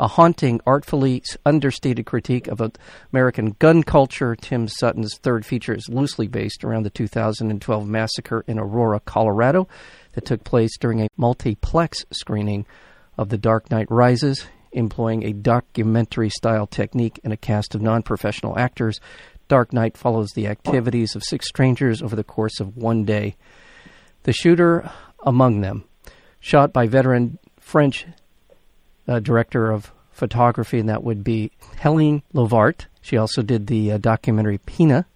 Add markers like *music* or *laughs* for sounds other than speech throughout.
A haunting, artfully understated critique of American gun culture. Tim Sutton's third feature is loosely based around the 2012 massacre in Aurora, Colorado, that took place during a multiplex screening of The Dark Knight Rises, employing a documentary style technique and a cast of non professional actors. Dark Night follows the activities of six strangers over the course of one day. The shooter among them, shot by veteran French uh, director of photography, and that would be Helene Louvart. She also did the uh, documentary Pina.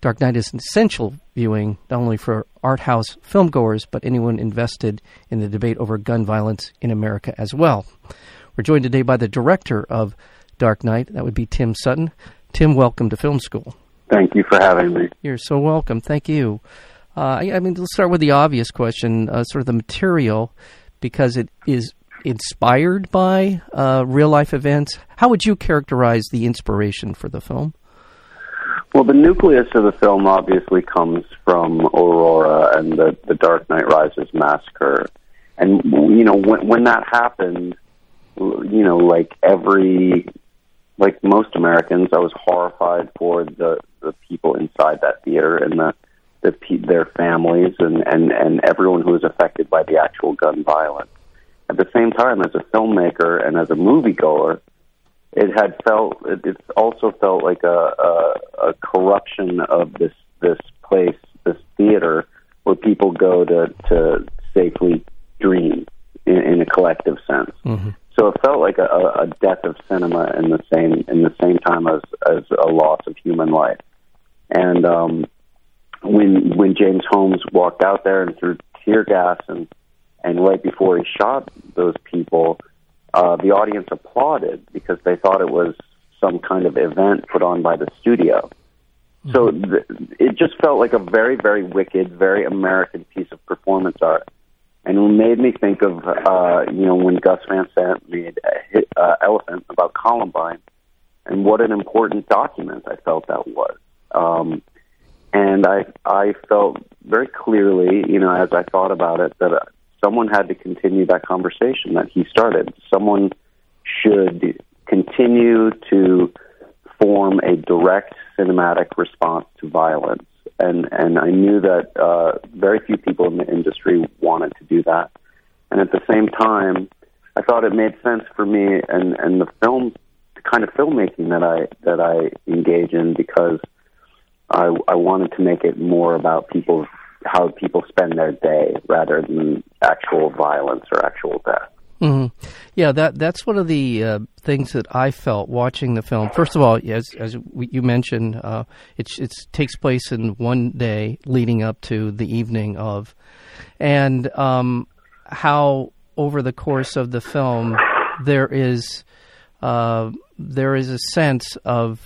Dark Night is an essential viewing not only for art house filmgoers, but anyone invested in the debate over gun violence in America as well. We're joined today by the director of Dark Night. That would be Tim Sutton. Tim, welcome to Film School. Thank you for having me. You're so welcome. Thank you. Uh, I, I, mean, let's start with the obvious question, uh, sort of the material, because it is inspired by uh, real life events? How would you characterize the inspiration for the film? Well, the nucleus of the film obviously comes from Aurora and the, the Dark Knight Rises massacre. And, you know, when, when that happened, you know, like every, like most Americans, I was horrified for the, the people inside that theater and the, the their families and, and, and everyone who was affected by the actual gun violence at the same time, as a filmmaker and as a moviegoer, it had felt it, it also felt like a, a, a corruption of this this place, this theater, where people go to to safely dream in, in a collective sense. Mm-hmm. So it felt like a, a death of cinema in the same in the same time as as a loss of human life. And um, when when James Holmes walked out there and threw tear gas and and right before he shot those people, uh, the audience applauded because they thought it was some kind of event put on by the studio. Mm-hmm. So th- it just felt like a very, very wicked, very American piece of performance art. And it made me think of, uh, you know, when Gus Van Sant made hit, uh, Elephant about Columbine and what an important document I felt that was. Um, and I, I felt very clearly, you know, as I thought about it, that someone had to continue that conversation that he started. Someone should continue to form a direct cinematic response to violence. And and I knew that uh, very few people in the industry wanted to do that. And at the same time, I thought it made sense for me and and the film, the kind of filmmaking that I that I engage in because I I wanted to make it more about people's how people spend their day rather than actual violence or actual death. Mm-hmm. Yeah, that that's one of the uh, things that I felt watching the film. First of all, as as you mentioned, uh, it it takes place in one day leading up to the evening of, and um, how over the course of the film there is uh, there is a sense of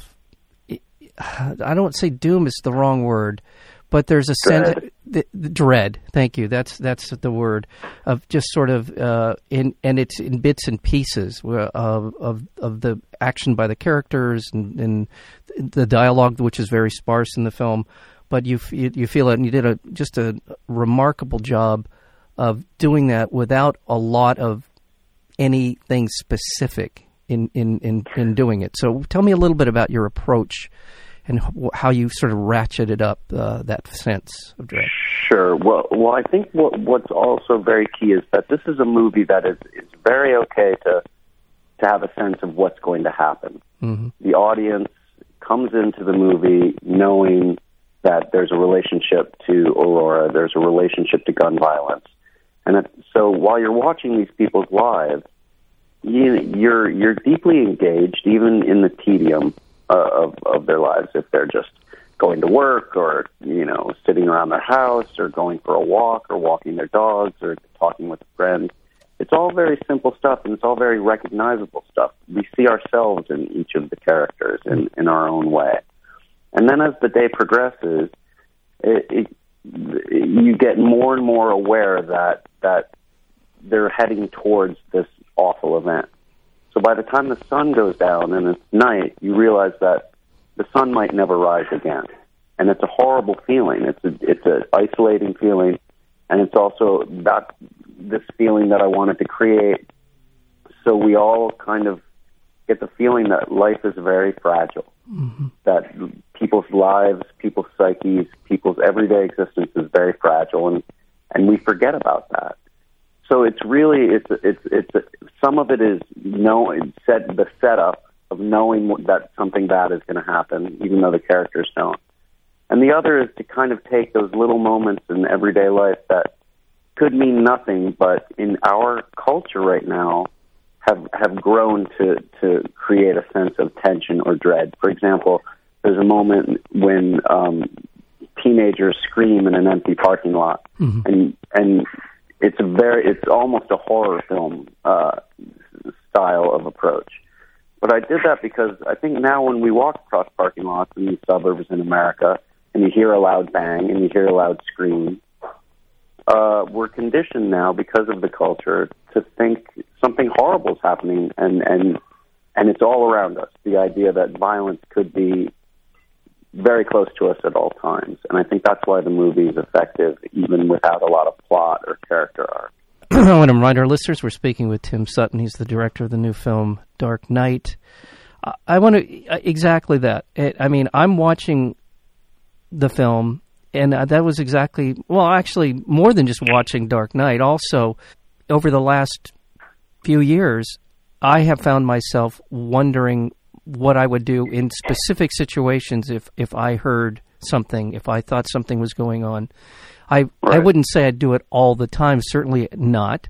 I don't say doom is the wrong word, but there's a sense the, the dread. Thank you. That's that's the word of just sort of uh, in and it's in bits and pieces uh, of of, of the action by the characters and, and, the dialogue, which is very sparse in the film. But you you, you feel it, and you did a just a remarkable job of doing that without a lot of anything specific in in in, in doing it. So tell me a little bit about your approach and how you sort of ratcheted up uh, that sense of dread. Sure. Well, well, I think what, what's also very key is that this is a movie that is is very okay to to have a sense of what's going to happen. Mm-hmm. The audience comes into the movie knowing that there's a relationship to Aurora, there's a relationship to gun violence, and it, so while you're watching these people's lives, you, you're you're deeply engaged, even in the tedium uh, of of their lives if they're just going to work or you know sitting around their house or going for a walk or walking their dogs or talking with a friend. It's all very simple stuff and it's all very recognizable stuff. We see ourselves in each of the characters in in our own way. And then as the day progresses it, it you get more and more aware that that they're heading towards this awful event. So by the time the sun goes down and it's night, you realize that the sun might never rise again, and it's a horrible feeling. It's a it's an isolating feeling, and it's also that this feeling that I wanted to create. So we all kind of get the feeling that life is very fragile, mm-hmm. that people's lives, people's psyches, people's everyday existence is very fragile, and and we forget about that. So it's really it's it's it's some of it is knowing set the setup of knowing that something bad is going to happen, even though the characters don't. And the other is to kind of take those little moments in everyday life that could mean nothing, but in our culture right now have have grown to to create a sense of tension or dread. For example, there's a moment when um, teenagers scream in an empty parking lot, mm-hmm. and and it's a very it's almost a horror film uh, style of approach. But I did that because I think now when we walk across parking lots in the suburbs in America, and you hear a loud bang and you hear a loud scream, uh, we're conditioned now because of the culture to think something horrible is happening, and and and it's all around us. The idea that violence could be very close to us at all times, and I think that's why the movie is effective, even without a lot of plot or character arc. I want to remind our listeners we're speaking with Tim Sutton. He's the director of the new film Dark Night. I want to uh, exactly that. I mean, I'm watching the film and uh, that was exactly well, actually, more than just watching Dark Night. Also, over the last few years, I have found myself wondering what I would do in specific situations if if I heard something, if I thought something was going on. I right. I wouldn't say I'd do it all the time, certainly not.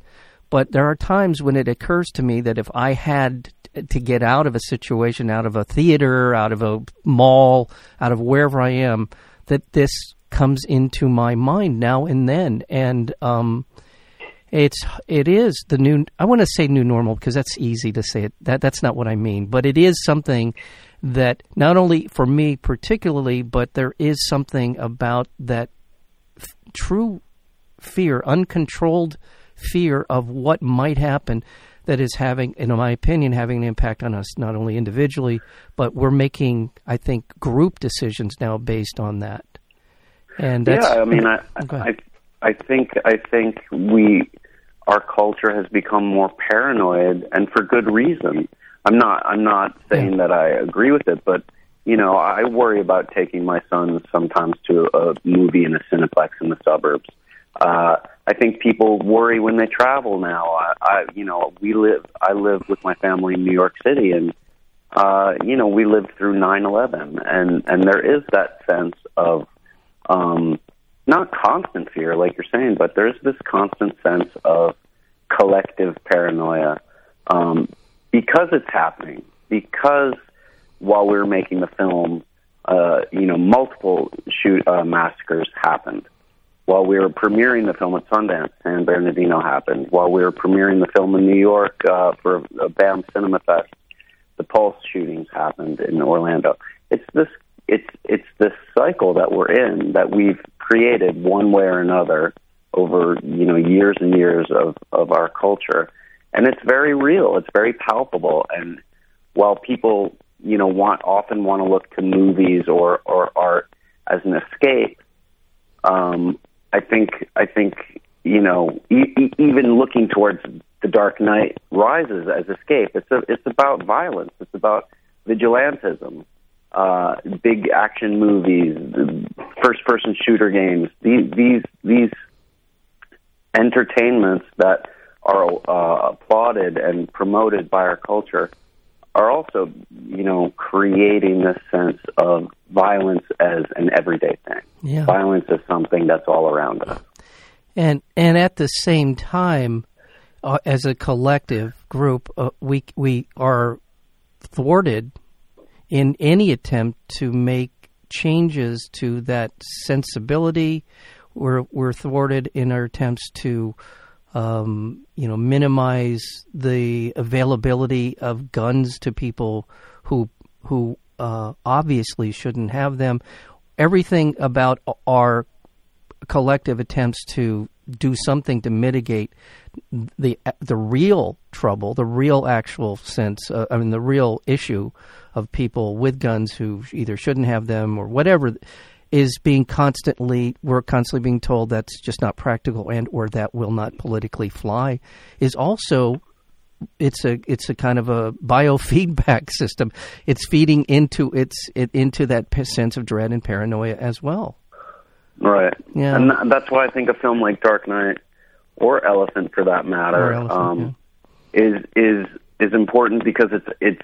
But there are times when it occurs to me that if I had to get out of a situation, out of a theater, out of a mall, out of wherever I am, that this comes into my mind now and then, and um, it's it is the new. I want to say new normal because that's easy to say it. That that's not what I mean, but it is something that not only for me particularly, but there is something about that f- true fear, uncontrolled fear of what might happen that is having, in my opinion, having an impact on us not only individually, but we're making, I think, group decisions now based on that. And yeah, I mean, I, I, I think, I think we, our culture has become more paranoid, and for good reason. I'm not, I'm not saying that I agree with it, but you know, I worry about taking my sons sometimes to a movie in a cineplex in the suburbs. Uh, I think people worry when they travel now. I, I, you know, we live. I live with my family in New York City, and uh, you know, we lived through nine eleven, and and there is that sense of um, not constant fear, like you're saying, but there's this constant sense of collective paranoia um, because it's happening. Because while we were making the film, uh, you know, multiple shoot uh, massacres happened. While we were premiering the film at Sundance, San Bernardino happened. While we were premiering the film in New York uh, for a BAM Cinema Fest, the Pulse shootings happened in Orlando. It's this it's it's this cycle that we're in that we've created one way or another over you know years and years of of our culture. And it's very real. It's very palpable. And while people you know want often want to look to movies or or art as an escape um i think i think you know e- even looking towards the dark knight rises as escape it's a, it's about violence. It's about vigilantism. Uh, big action movies, first person shooter games, these these these entertainments that are uh, applauded and promoted by our culture are also, you know, creating this sense of violence as an everyday thing. Yeah. Violence is something that's all around us. And and at the same time, uh, as a collective group, uh, we we are thwarted in any attempt to make changes to that sensibility. We're, we're thwarted in our attempts to, um, you know, minimize the availability of guns to people who who uh, obviously shouldn't have them. Everything about our collective attempts to do something to mitigate the the real trouble, the real actual sense, uh, I mean, the real issue of people with guns who either shouldn't have them or whatever is being constantly we're constantly being told that's just not practical and or that will not politically fly is also it's a it's a kind of a biofeedback *laughs* system. It's feeding into its it into that sense of dread and paranoia as well. Right. Yeah. And that's why I think a film like Dark Night or Elephant, for that matter, Elephant, um, yeah. is is is important because it's it's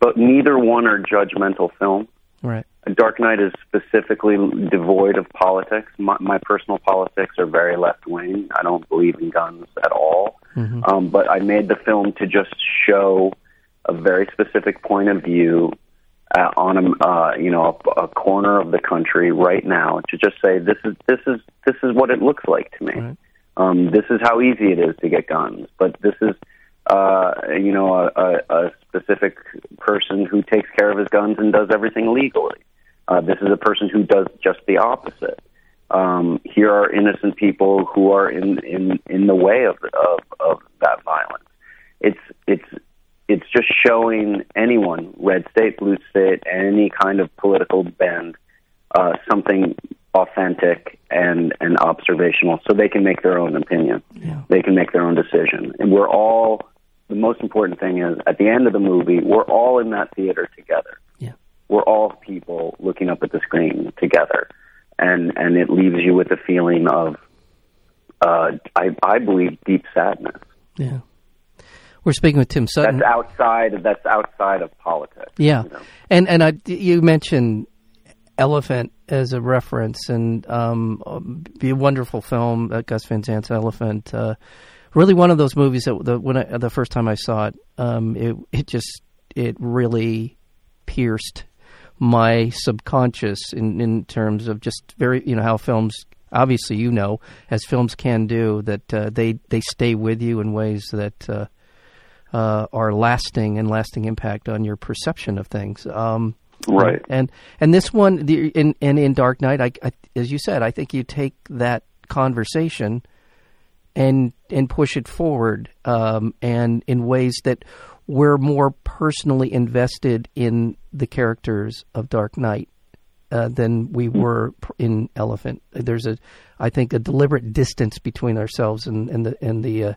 but neither one are judgmental films. Right. Dark Night is specifically devoid of politics. My, my personal politics are very left wing. I don't believe in guns at all. Mm-hmm. Um, but I made the film to just show a very specific point of view uh, on a uh, you know a, a corner of the country right now to just say this is this is this is what it looks like to me. Right. Um, this is how easy it is to get guns, but this is uh, you know a, a, a specific person who takes care of his guns and does everything legally. Uh, this is a person who does just the opposite. Um, here are innocent people who are in in in the way of of, of that violence. It's it's it's just showing anyone, red state, blue state, any kind of political bend, uh, something authentic and and observational, so they can make their own opinion. Yeah. They can make their own decision, and we're all. The most important thing is at the end of the movie, we're all in that theater together. Yeah. We're all people looking up at the screen together, and and it leaves you with a feeling of, uh, I I believe, deep sadness. Yeah. We're speaking with Tim Sutton. That's outside. That's outside of politics. Yeah, you know? and and I, you mentioned Elephant as a reference, and um, be a wonderful film. Uh, Gus Van Sant's Elephant. Uh, really, one of those movies that the when I, the first time I saw it, um, it it just it really pierced my subconscious in in terms of just very you know how films obviously you know as films can do that uh, they they stay with you in ways that uh, are lasting and lasting impact on your perception of things. Um, right. And and this one, the, in and in Dark Night, I, I, as you said, I think you take that conversation and and push it forward, um, and in ways that we're more personally invested in the characters of Dark Night uh, than we hmm. were in Elephant. There's a, I think, a deliberate distance between ourselves and, and the and the uh,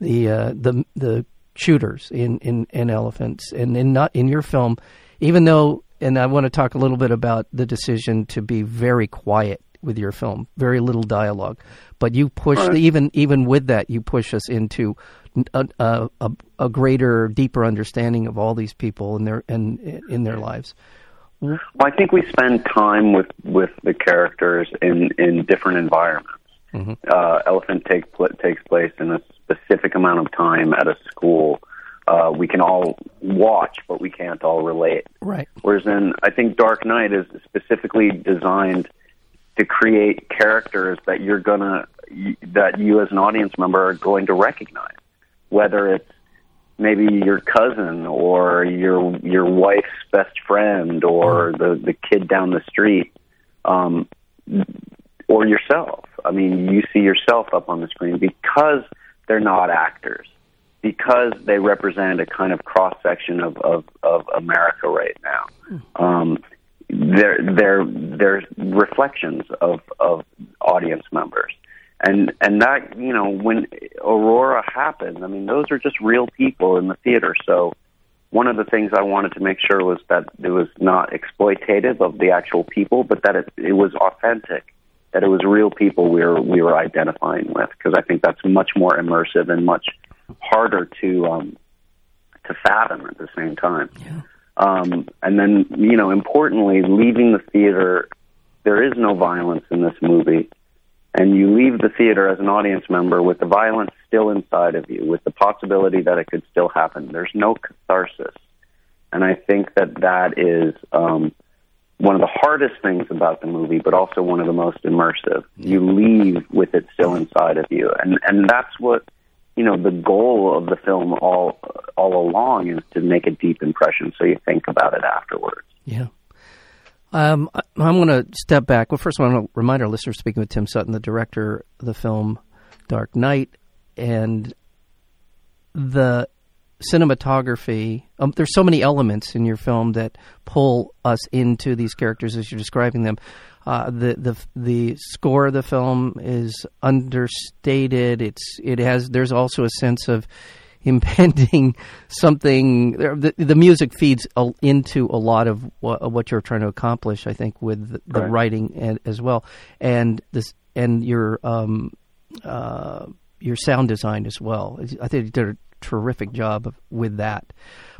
the uh, the the shooters in, in, in elephants and in not in your film even though and I want to talk a little bit about the decision to be very quiet with your film very little dialogue. But you push right. even even with that you push us into a, uh, uh, a, a, greater deeper understanding of all these people in their and in their lives. Well, I think we spend time with with the characters in in different environments mm-hmm. uh, Elephant take, pl- takes place in a specific amount of time at a school. Uh, we can all watch, but we can't all relate. Right. Whereas in, I think Dark Night is specifically designed to create characters that you're gonna that you as an audience member are going to recognize, whether it's maybe your cousin or your your wife's best friend or the the kid down the street. Um, or yourself. I mean, you see yourself up on the screen because they're not actors, because they represent a kind of cross section of, of, of America right now. Um, they're they're they're reflections of of audience members, and and that you know when Aurora happened, I mean those are just real people in the theater. So one of the things I wanted to make sure was that it was not exploitative of the actual people, but that it, it was authentic that it was real people we were we were identifying with because I think that's much more immersive and much harder to um, to fathom at the same time. Yeah. Um, and then you know, importantly, leaving the theater, there is no violence in this movie, and you leave the theater as an audience member with the violence still inside of you, with the possibility that it could still happen. There's no catharsis, and I think that that is. Um, one of the hardest things about the movie, but also one of the most immersive. You leave with it still inside of you, and and that's what you know. The goal of the film all all along is to make a deep impression, so you think about it afterwards. Yeah. Um, I'm going to step back. Well, first, of all, I want to remind our listeners speaking with Tim Sutton, the director of the film Dark Night, and the cinematography. Um, there's so many elements in your film that pull us into these characters as you're describing them. Uh, the the the score of the film is understated. It's it has. There's also a sense of *laughs* impending something. The, the music feeds into a lot of what, what, you're trying to accomplish. I think with the, the right. writing as well, and this and your um, uh, your sound design as well. I think a terrific job with that.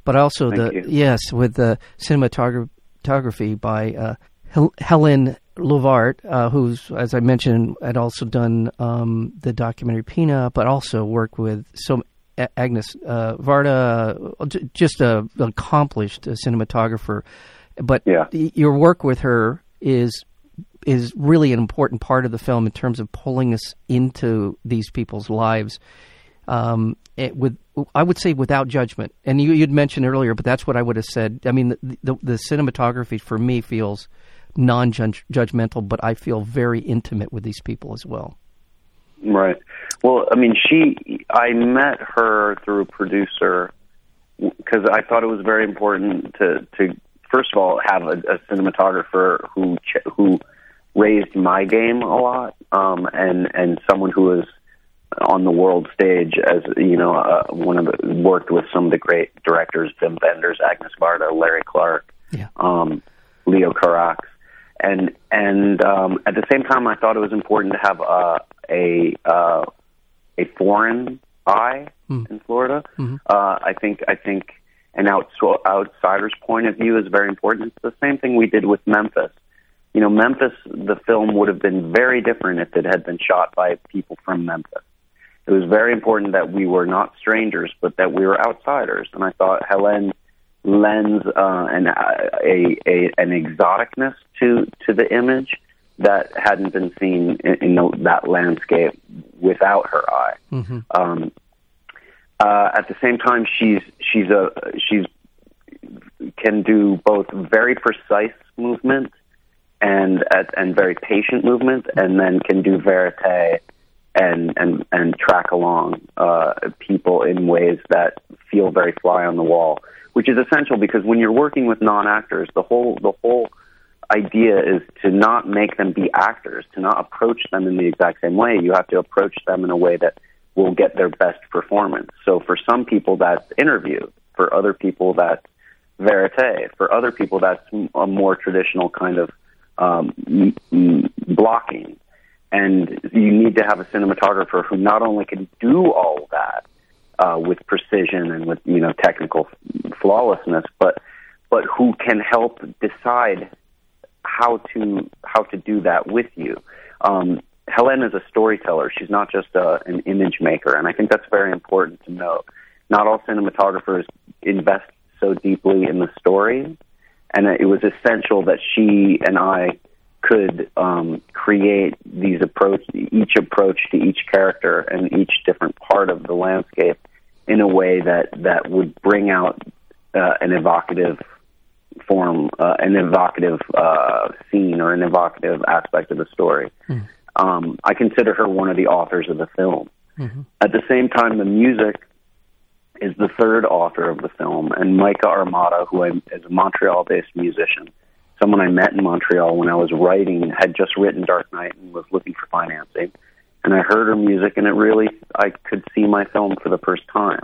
But also Thank the you. yes with the cinematography by uh, Hel- Helen Louvart, uh, who's, as I mentioned, had also done um, the documentary Pina, but also worked with so Agnes uh, Varda, uh, just a accomplished cinematographer. But yeah. your work with her is is really an important part of the film in terms of pulling us into these people's lives. Um, with I would say without judgment. And you, would mentioned earlier, but that's what I would have said. I mean, the, the, the cinematography for me feels non-judgmental, but I feel very intimate with these people as well. Right. Well, I mean, she. I met her through a producer because I thought it was very important to to first of all have a, a cinematographer who who raised my game a lot, um, and and someone who was on the world stage as you know uh, one of the worked with some of the great directors, Wim Wenders, Agnes Varda, Larry Clark, yeah. um, Leo Carax, and and um, at the same time, I thought it was important to have a a uh, a foreign eye mm. in Florida. Mm-hmm. Uh, I think I think an outs- outsider's point of view is very important. It's the same thing we did with Memphis. You know, Memphis, the film would have been very different if it had been shot by people from Memphis. It was very important that we were not strangers, but that we were outsiders. And I thought Helen lends uh, an a, a an exoticness to to the image that hadn't been seen in, in the, that landscape without her eye. Mm-hmm. Um, uh, at the same time, she's she's a she's can do both very precise movement and and very patient movement, and then can do verite and and and track along uh, people in ways that feel very fly on the wall, which is essential because when you're working with non actors, the whole the whole idea is to not make them be actors, to not approach them in the exact same way. You have to approach them in a way that will get their best performance. So for some people, that's interview. For other people, that's verite. For other people, that's a more traditional kind of um, blocking. And you need to have a cinematographer who not only can do all that uh, with precision and with you know technical flawlessness, but but who can help decide how to how to do that with you. Um, Helen is a storyteller. She's not just a, uh, an image maker, and I think that's very important to note. Not all cinematographers invest so deeply in the story, and it was essential that she and I could um, create these approach, each approach to each character and each different part of the landscape in a way that that would bring out uh, an evocative form, uh, an evocative uh, scene or an evocative aspect of the story. Mm. Um, I consider her one of the authors of the film. Mm-hmm. At the same time, the music is the third author of the film, and Maica Armata, who is a Montreal-based musician, someone I met in Montreal when I was writing, had just written Dark Night and was looking for financing. And I heard her music, and it really, I could see my film for the first time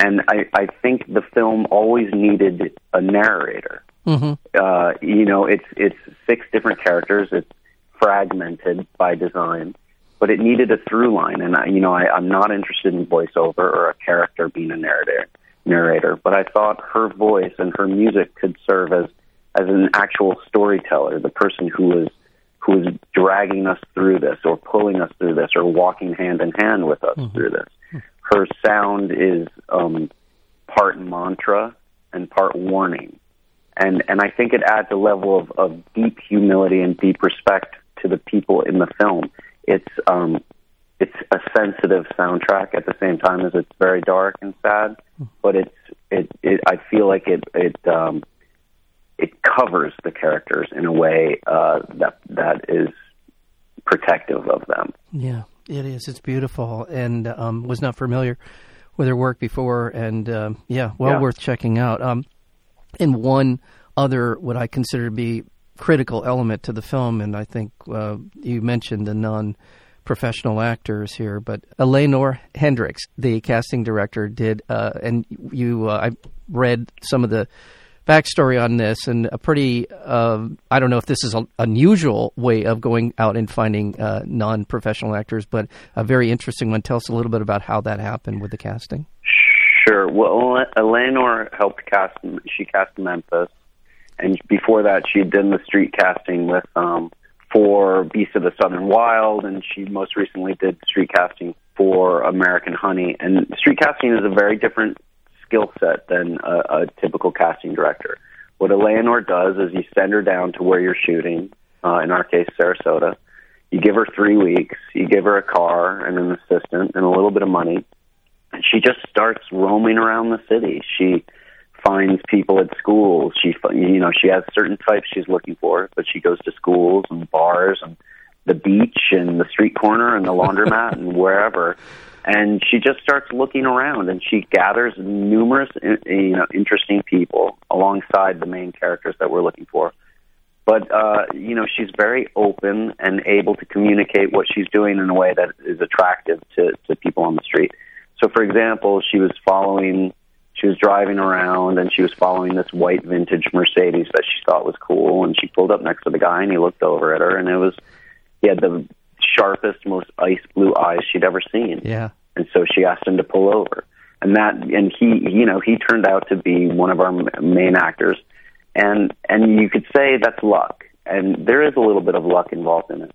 and I, I think the film always needed a narrator. Mm-hmm. Uh, you know, it's it's six different characters. It's fragmented by design, but it needed a through line. And I, you know, I, I'm not interested in voiceover or a character being a narrator. Narrator, but I thought her voice and her music could serve as as an actual storyteller, the person who was who was dragging us through this, or pulling us through this, or walking hand in hand with us mm-hmm. through this her sound is um, part mantra and part warning, and and I think it adds a level of, of deep humility and deep respect to the people in the film. It's um, it's a sensitive soundtrack at the same time as it's very dark and sad, but it's it, it I feel like it it um, it covers the characters in a way uh, that that is protective of them. Yeah, it is. It's beautiful, and um, was not familiar with her work before, and uh, yeah, well Yeah. worth checking out. Um, and one other, what I consider to be critical element to the film, and I think uh, you mentioned the non-professional actors here, but Eleanor Hendricks, the casting director, did, uh, and you, uh, I read some of the backstory on this and a pretty uh, I don't know if this is an unusual way of going out and finding uh, non-professional actors, but a very interesting one. Tell us a little bit about how that happened with the casting. Sure. Well, Eleanor helped cast. She cast Memphis, and before that, she had done the street casting with um, for Beast of the Southern Wild, and she most recently did street casting for American Honey. And street casting is a very different skill set than a, a typical casting director. What Eleanor does is you send her down to where you're shooting. Uh, in our case, Sarasota. You give her three weeks. You give her a car and an assistant and a little bit of money and she just starts roaming around the city. She finds people at schools. She, you know, she has certain types she's looking for, but she goes to schools and bars and the beach and the street corner and the laundromat and wherever. *laughs* And she just starts looking around, and she gathers numerous, you know, interesting people alongside the main characters that we're looking for. But uh, you know, she's very open and able to communicate what she's doing in a way that is attractive to, to people on the street. So, for example, she was following, she was driving around and she was following this white vintage Mercedes that she thought was cool. And she pulled up next to the guy and he looked over at her and it was, he had the sharpest, most ice blue eyes she'd ever seen. Yeah, And so she asked him to pull over. And that, and he, you know, he turned out to be one of our main actors. And, and you could say that's luck. And there is a little bit of luck involved in it.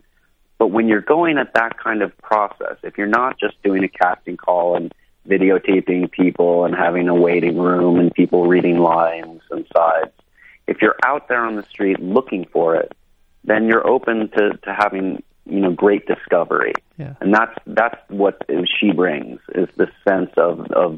But when you're going at that kind of process, if you're not just doing a casting call and videotaping people and having a waiting room and people reading lines and sides, if you're out there on the street looking for it, then you're open to, to having you know great discovery. Yeah. And that's that's what she brings is the sense of of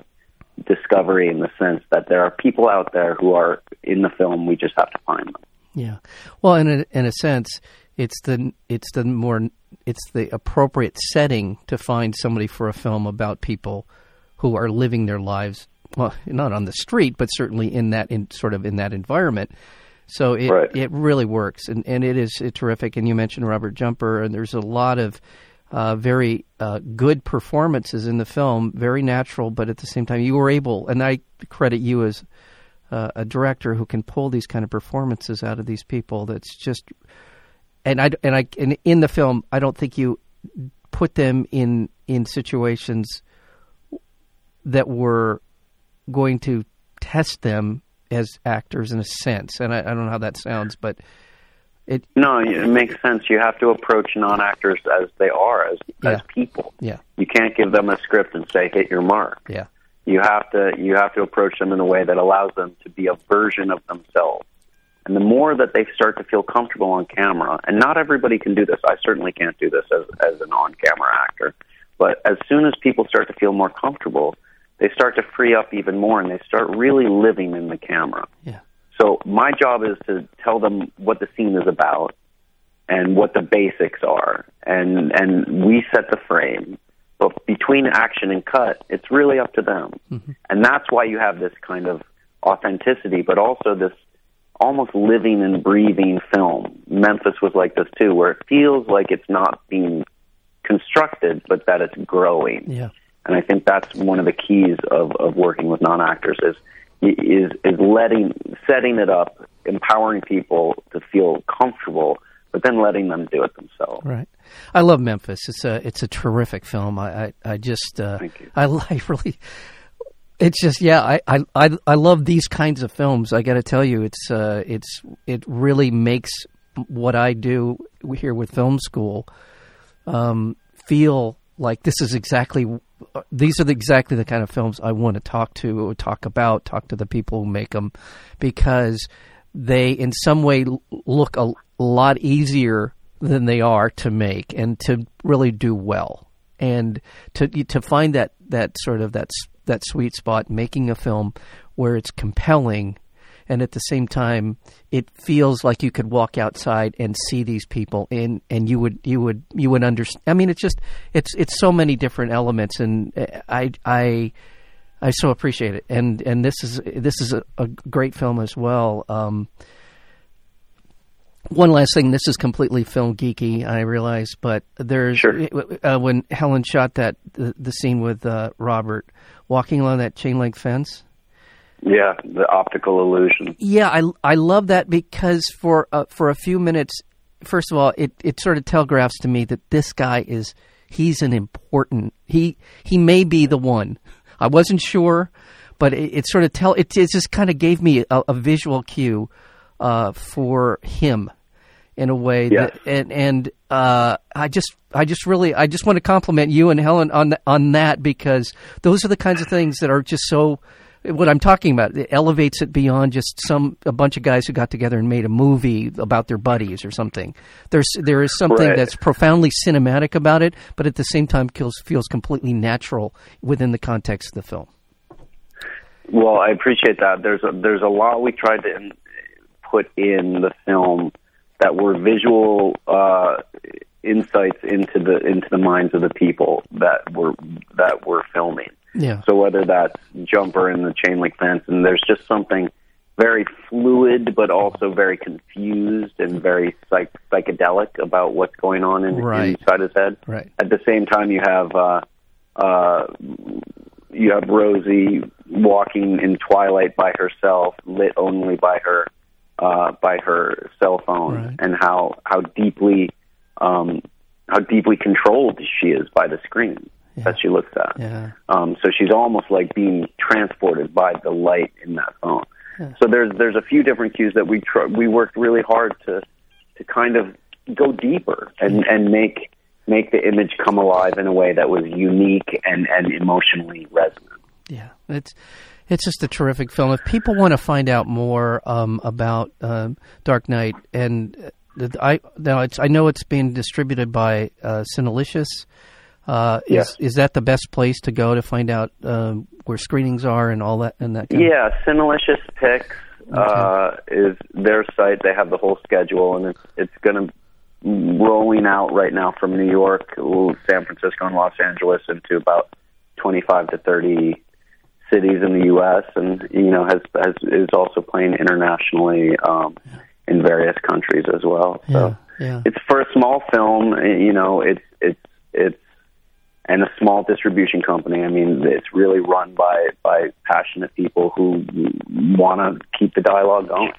discovery in the sense that there are people out there who are in the film. We just have to find them. yeah. Well, in a, in a sense, it's the it's the more it's the appropriate setting to find somebody for a film about people who are living their lives well, not on the street, but certainly in that in sort of in that environment. So it Right. it really works, and and it is terrific. And you mentioned Robert Jumper, and there's a lot of uh, very uh, good performances in the film, very natural, but at the same time, you were able, and I credit you as uh, a director who can pull these kind of performances out of these people. That's just, and I and I and in the film, I don't think you put them in in situations that were going to test them as actors in a sense. And I, I don't know how that sounds, but it No, it makes sense. You have to approach non-actors as they are, as Yeah. as people. yeah You can't give them a script and say hit your mark. yeah You have to you have to approach them in a way that allows them to be a version of themselves. And the more that they start to feel comfortable on camera, and not everybody can do this. I certainly can't do this as as an on-camera actor. But as soon as people start to feel more comfortable, they start to free up even more, and they start really living in the camera. yeah So my job is to tell them what the scene is about and what the basics are, and and we set the frame. But between action and cut, it's really up to them, mm-hmm. and that's why you have this kind of authenticity, but also this almost living and breathing film. Memphis was like this too, where it feels like it's not being constructed, but that it's growing. yeah And I think that's one of the keys of, of working with non actors is is is letting setting it up, empowering people to feel comfortable, but then letting them do it themselves. Right. I love Memphis. It's a it's a terrific film. I I, I just uh, Thank you. I, *laughs* I really it's just yeah I, I I love these kinds of films. I got to tell you, it's uh it's it really makes what I do here with film school um, feel like this is exactly these are the, exactly the kind of films I want to talk to, talk about, talk to the people who make them, because they in some way look a lot easier than they are to make and to really do well, and to to find that that sort of that that sweet spot, making a film where it's compelling. And at the same time, it feels like you could walk outside and see these people, and and you would you would you would understand. I mean, it's just it's it's so many different elements, and I I. I so appreciate it, and and this is this is a, a great film as well. Um, one last thing. This is completely film geeky, I realize, but there's Sure. uh, when Helen shot that the, the scene with uh, Robert walking along that chain link fence. Yeah, the optical illusion. Yeah, I I love that because for uh, for a few minutes, first of all, it it sort of telegraphs to me that this guy is he's an important he he may be the one. I wasn't sure, but it, it sort of tell it, it just kind of gave me a, a visual cue uh, for him in a way Yes. that and and uh, I just I just really I just want to compliment you and Helen on on that because those are the kinds of things that are just so what I'm talking about it elevates it beyond just some a bunch of guys who got together and made a movie about their buddies or something. There's there is something Right. that's profoundly cinematic about it, but at the same time feels feels completely natural within the context of the film. Well, I appreciate that. There's a, there's a lot we tried to in, put in the film that were visual uh, insights into the into the minds of the people that were that were filming. Yeah. So whether that's jumper in the chain link fence, and there's just something very fluid, but also very confused and very psych- psychedelic about what's going on in, Right. inside his head. Right. At the same time, you have uh, uh, you have Rosie walking in twilight by herself, lit only by her uh, by her cell phone, Right. and how how deeply um, how deeply controlled she is by the screen that she looks at. Yeah. Um, so she's almost like being transported by the light in that phone. So there's there's a few different cues that we tr- we worked really hard to to kind of go deeper and and make make the image come alive in a way that was unique and and emotionally resonant. Yeah, it's it's just a terrific film. If people want to find out more um, about um, Dark Night, and uh, the- I now it's I know it's being distributed by uh, Cinelicious. Uh, is Yes. is that the best place to go to find out um, where screenings are and all that and that? Kind Yeah, Cinelicious Pics uh, is their site. They have the whole schedule, and it's it's going to rolling out right now from New York, San Francisco, and Los Angeles into about twenty five to thirty cities in the U.S. and you know has has is also playing internationally um, in various countries as well. So Yeah, yeah. it's for a small film. You know, it's it's it's and a small distribution company. I mean, it's really run by by passionate people who want to keep the dialogue going.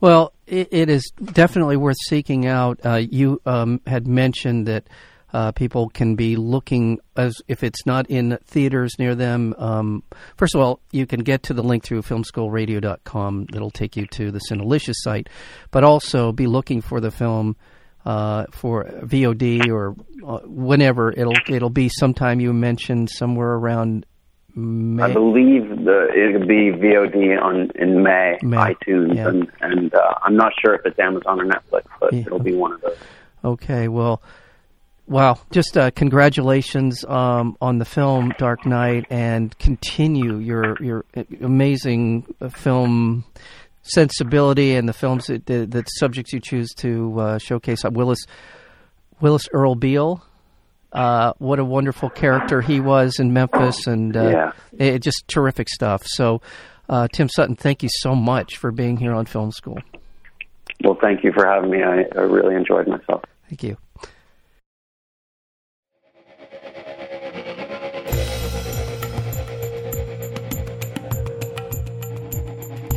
Well, it, it is definitely worth seeking out. Uh, you um, had mentioned that uh, people can be looking as if it's not in theaters near them. Um, first of all, you can get to the link through filmschoolradio.com. That'll take you to the Cinelicious site, but also be looking for the film uh, for VOD or uh, whenever it'll it'll be sometime you mentioned somewhere around May. I believe the it'll be VOD on in May, May, iTunes, yeah. and and uh, I'm not sure if it's Amazon or Netflix, but Yeah. it'll be one of those. Okay, well, wow! Just uh, congratulations um, on the film Dark Night, and continue your your amazing uh, film sensibility and the films that the, the subjects you choose to uh, showcase. Uh, Willis Willis Earle Beal. Uh, what a wonderful character he was in Memphis, and uh, Yeah. it, just terrific stuff. So, uh, Tim Sutton, thank you so much for being here on Film School. Well, thank you for having me. I, I really enjoyed myself. Thank you.